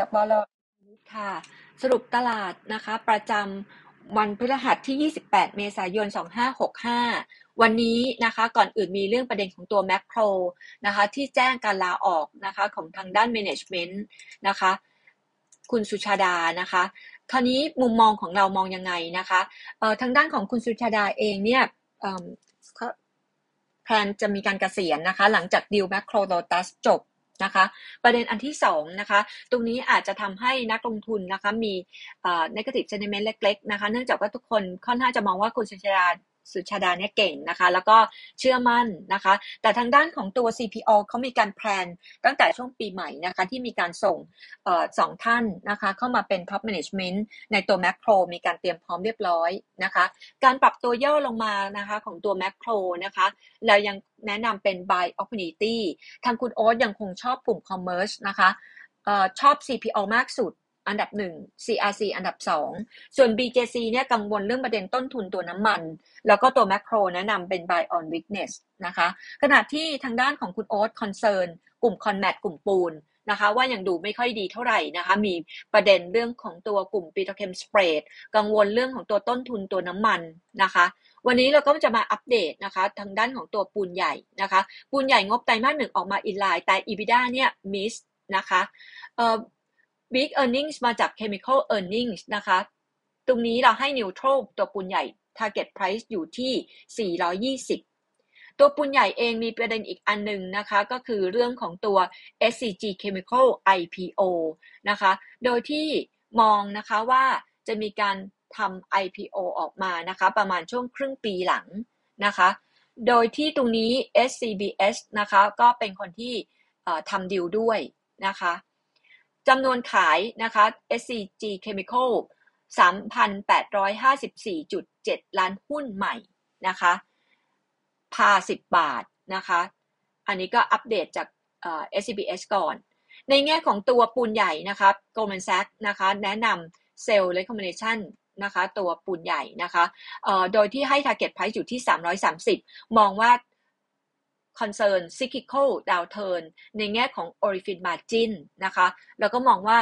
จากบลค่ะ สรุปตลาดนะคะ ประจำวันพฤหัสที่ 28 เมษายน 2565 วันนี้นะคะก่อนอื่นมีเรื่องประเด็นของตัวแมคโครนะคะที่แจ้งการลาออกนะคะของทางด้าน Management นะคะคุณสุชาดานะคะคราวนี้มุมมองของเรามองยังไงนะคะเอ่อทางด้านของคุณสุชาดาเองเนี่ยแพลนจะมีการเกษียณนะคะ หลังจากดิวแมคโครโลตัสจบ นะคะ ประเด็นอันที่2นะคะ ตรงนี้อาจจะทำให้นักลงทุนนะคะมีเอ่อ negative sentiment เล็ก ๆ นะคะ เนื่องจากว่าทุกคนค่อนข้างจะมองว่าคุณสุชาดา สุชาดาเนี่ยเก่งนะคะ แล้วก็เชื่อมั่นนะคะ แต่ทางด้านของตัว CPO เขามีการแพลนตั้งแต่ช่วงปีใหม่นะคะ ที่มีการส่งสองท่านนะคะ เข้ามาเป็น Top Management ในตัว Macro มีการเตรียมพร้อมเรียบร้อยนะคะ การปรับตัวย่อลงมานะคะของตัว Macro นะคะ เรายังแนะนำเป็น Buy Opportunity ทางคุณโอ๊ตยังคงชอบกลุ่ม Commerce นะคะชอบ CPALL มากสุด อันดับหนึ่ง CRC อันดับสองส่วน BJC เนี่ยกังวลเรื่องประเด็นต้นทุนตัวน้ำมัน แล้วก็ตัวแมคโครแนะนำเป็น buy on weakness นะคะ ขณะที่ทางด้านของคุณโอ๊ต concern กลุ่ม con-mat กลุ่มปูนนะคะว่ายังดูไม่ค่อยดีเท่าไหร่นะคะ มีประเด็นเรื่องของตัวกลุ่ม petrochem spreadกังวลเรื่องของตัวต้นทุนตัวน้ำมันนะคะ วันนี้เราก็จะมาอัปเดตนะคะ ทางด้านของตัวปูนใหญ่นะคะ ปูนใหญ่งบไตรมาสหนึ่งออกมาอินไลน์แต่ EBITDA เนี่ยมิสนะคะเอ่อ Big Earnings มาจาก Chemical Earnings นะคะ ตรงนี้เราให้ Neutral ตัวปูนใหญ่ Target Price อยู่ที่ 420 ตัวปูนใหญ่เองมีประเด็นอีกอันหนึ่งนะคะ ก็คือเรื่องของตัว SCG Chemical IPO นะคะ โดยที่มองนะคะว่าจะมีการทำ IPO ออกมานะคะ ประมาณช่วงครึ่งปีหลังนะคะ โดยที่ตรงนี้ SCBS นะคะ ก็เป็นคนที่ทำดิวด้วยนะคะ จำนวนขายนะคะ SCG Chemical 3,854.7 ล้านหุ้นใหม่นะคะพา 10 บาทนะคะ อันนี้ก็อัปเดตจาก SCBS ก่อน ในแง่ของตัวปูนใหญ่นะคะ Goldman Sachs นะคะ แนะนำ Sell Recommendation นะคะ ตัวปูนใหญ่นะคะโดยที่ให้ Target Price อยู่ที่ 330 มองว่า concern cyclical downturn ในแง่ของ origin margin นะคะ แล้วก็มองว่า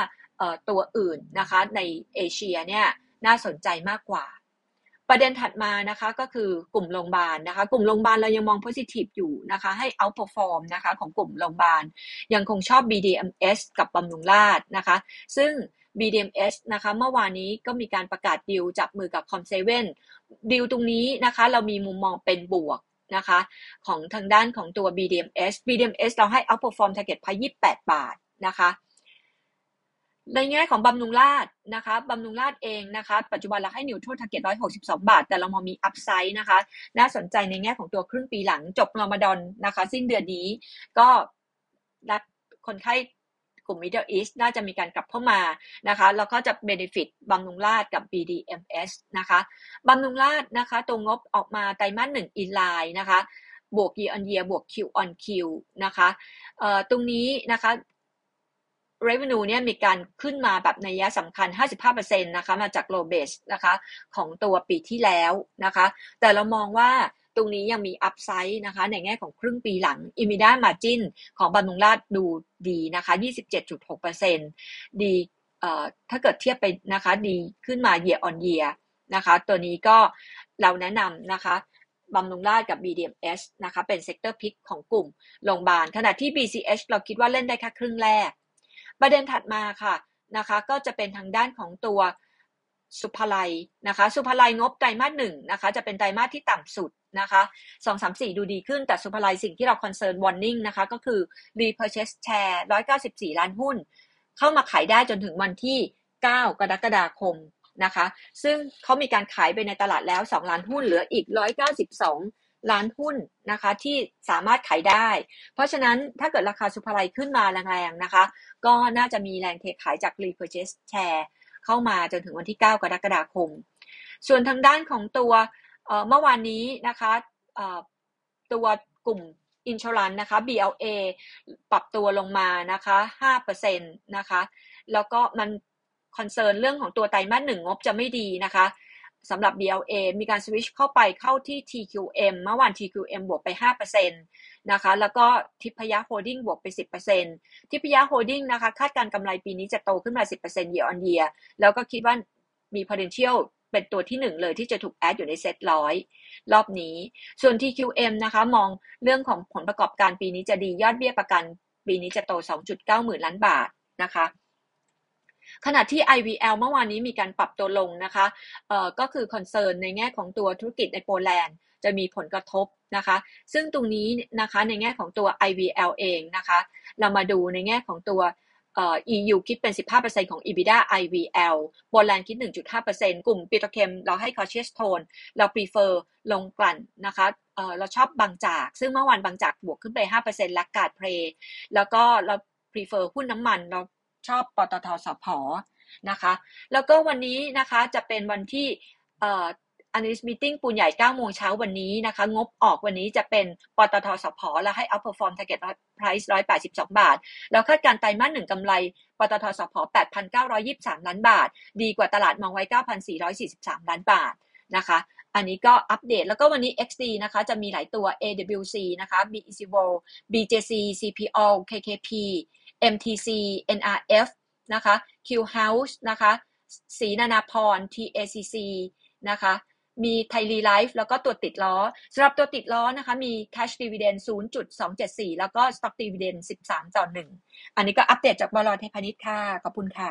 ตัวอื่นนะคะในเอเชียเนี่ยน่าสนใจมากกว่า ประเด็นถัดมานะคะก็คือกลุ่มโรงพยาบาลนะคะ กลุ่มโรงพยาบาลเรายังมอง positive อยู่นะคะ ให้ outperform นะคะของกลุ่มโรงพยาบาล ยังคงชอบ BDMs กับบำรุงราษนะคะ ซึ่ง BDMs นะคะเมื่อวานนี้ก็มีการประกาศดิวจับมือกับ Com7 ดิวตรงนี้นะคะ เรามีมุมมองเป็นบวก นะคะ ของทางด้านของตัว BDMs BDMs เราให้ outperform target พาย28 บาทนะคะ ในแง่ของบำรุงราดนะคะบำรุงราดเองนะคะ ปัจจุบันเราให้นิวทรัลทาร์เก็ต162 บาท แต่เรามองมีอัพไซด์นะคะ น่าสนใจในแง่ของตัวครึ่งปีหลังจบรอมฎอนนะคะ สิ้นเดือนนี้ก็รับคนไข้ กลุ่ม Middle East น่าจะมีการกลับเข้ามานะคะ แล้วก็จะ benefit บำรุงราดกับ BDMs นะคะบำรุงราดนะคะตัวงบออกมาไตรมาสหนึ่ง in line นะคะบวก year on year บวก Q on Q นะคะตรงนี้นะคะ revenue เนี่ยมีการขึ้นมาแบบในยะสำคัญ 55%นะคะ มาจาก low base นะคะ ของตัวปีที่แล้วนะคะ แต่เรามองว่า ตรงนี้ยังมีอัพไซด์นะคะ ในแง่ของครึ่งปีหลัง i m i d a margin ของบำรุงราชดูดีนะคะ 27.6%ดีเอ่อถ้าเกิดเทียบไปนะคะดีขึ้นมา year on year นะคะ ตัวนี้ก็เราแนะนำนะคะบำรุงราษฎร์กับ BDMS นะคะ เป็น sector pick ของกลุ่มโรงพยาบาล ขณะที่ BCH เราคิดว่าเล่นได้แค่ครึ่งแรก ประเด็นถัดมาค่ะนะคะ ก็จะเป็นทางด้านของตัว ศุภาลัยนะคะ ศุภาลัยงบไตรมาสหนึ่งนะคะ จะเป็นไตรมาสที่ต่ำสุดนะคะสองสามสี่ดูดีขึ้นแต่ศุภาลัยสิ่งที่เรา concern warning นะคะ ก็คือ repurchase share ร้อยเก้าสิบสี่ล้านหุ้น เข้ามาขายได้จนถึงวันที่เก้ากรกฎาคมนะคะ ซึ่งเขามีการขายไปในตลาดแล้วสองล้านหุ้นเหลืออีกร้อยเก้าสิบสองล้านหุ้นนะคะที่สามารถขายได้ เพราะฉะนั้นถ้าเกิดราคาสุภาลัยขึ้นมาแรงๆนะคะ ก็น่าจะมีแรงเทขายจาก repurchase share เข้ามาจนถึงวันที่ 9 กรกฎาคม ส่วนทางด้านของตัวเมื่อวานนี้นะคะตัวกลุ่มอินชอรันนะคะ BLA ปรับตัวลงมานะคะ5%นะคะ แล้วก็มัน concern เรื่องของตัวไตรมาสหนึ่งงบจะไม่ดีนะคะ สำหรับ BLA มีการสวิชเข้าไปเข้าที่ TQM เมื่อวาน TQM บวกไป 5%นะคะ แล้วก็ทิพยาโฮดดิ้งบวกไป 10%ทิพยาโฮดดิ้งนะคะ คาดการณ์กำไรปีนี้จะโตขึ้นมา 10% year on year แล้วก็คิดว่ามี potential เป็นตัวที่หนึ่งเลยที่จะถูก add อยู่ในเซ็ตร้อยรอบนี้ ส่วน TQM นะคะ มองเรื่องของผลประกอบการปีนี้จะดียอดเบี้ยประกัน ปีนี้จะโต 2.9 หมื่นล้านบาทนะคะ ขณะที่ IVL เมื่อวานนี้มีการปรับตัวลงนะคะเอ่อก็คือ concern ในแง่ของตัวธุรกิจในโปแลนด์จะมีผลกระทบนะคะ ซึ่งตรงนี้นะคะในแง่ของตัว IVL เองนะคะ เรามาดูในแง่ของตัวเอ่อ EU คิดเป็น 15%ของ EBITDA IVL โปแลนด์คิด 1.5%กลุ่มปิโตรเคมีเราให้ cautious tone เรา prefer ลงกลั่นนะคะเอ่อเราชอบบางจาก ซึ่งเมื่อวานบางจากบวกขึ้นไป 5%และกาดเพลแล้วก็เรา prefer หุ้นน้ำมันเรา ชอบปตทสพนะคะ แล้วก็วันนี้นะคะจะเป็นวันที่เอ่อ analyst meeting ปูนใหญ่9โมงเช้าวันนี้นะคะ งบออกวันนี้จะเป็นปตทสพและให้ outperform target price 182 บาท แล้วคาดการไตรมาสหนึ่งกำไรปตทสพ8,923 ล้านบาท ดีกว่าตลาดมองไว้ 9,443 ล้านบาทนะคะ อันนี้ก็อัปเดตแล้วก็วันนี้ XD นะคะจะมีหลายตัว AWC นะคะ BEC World BJC CPO KKP MTC NRF นะคะ Q House นะคะศรีนานาพร TACC นะคะมีไทยรีไลฟ์แล้วก็ตัวติดล้อสำหรับตัวติดล้อนะคะ มี cash dividend 0.274 แล้วก็ stock dividend 13 ต่อ 1 อันนี้ก็อัปเดตจากบลเทพนิชค่ะ ขอบคุณค่ะ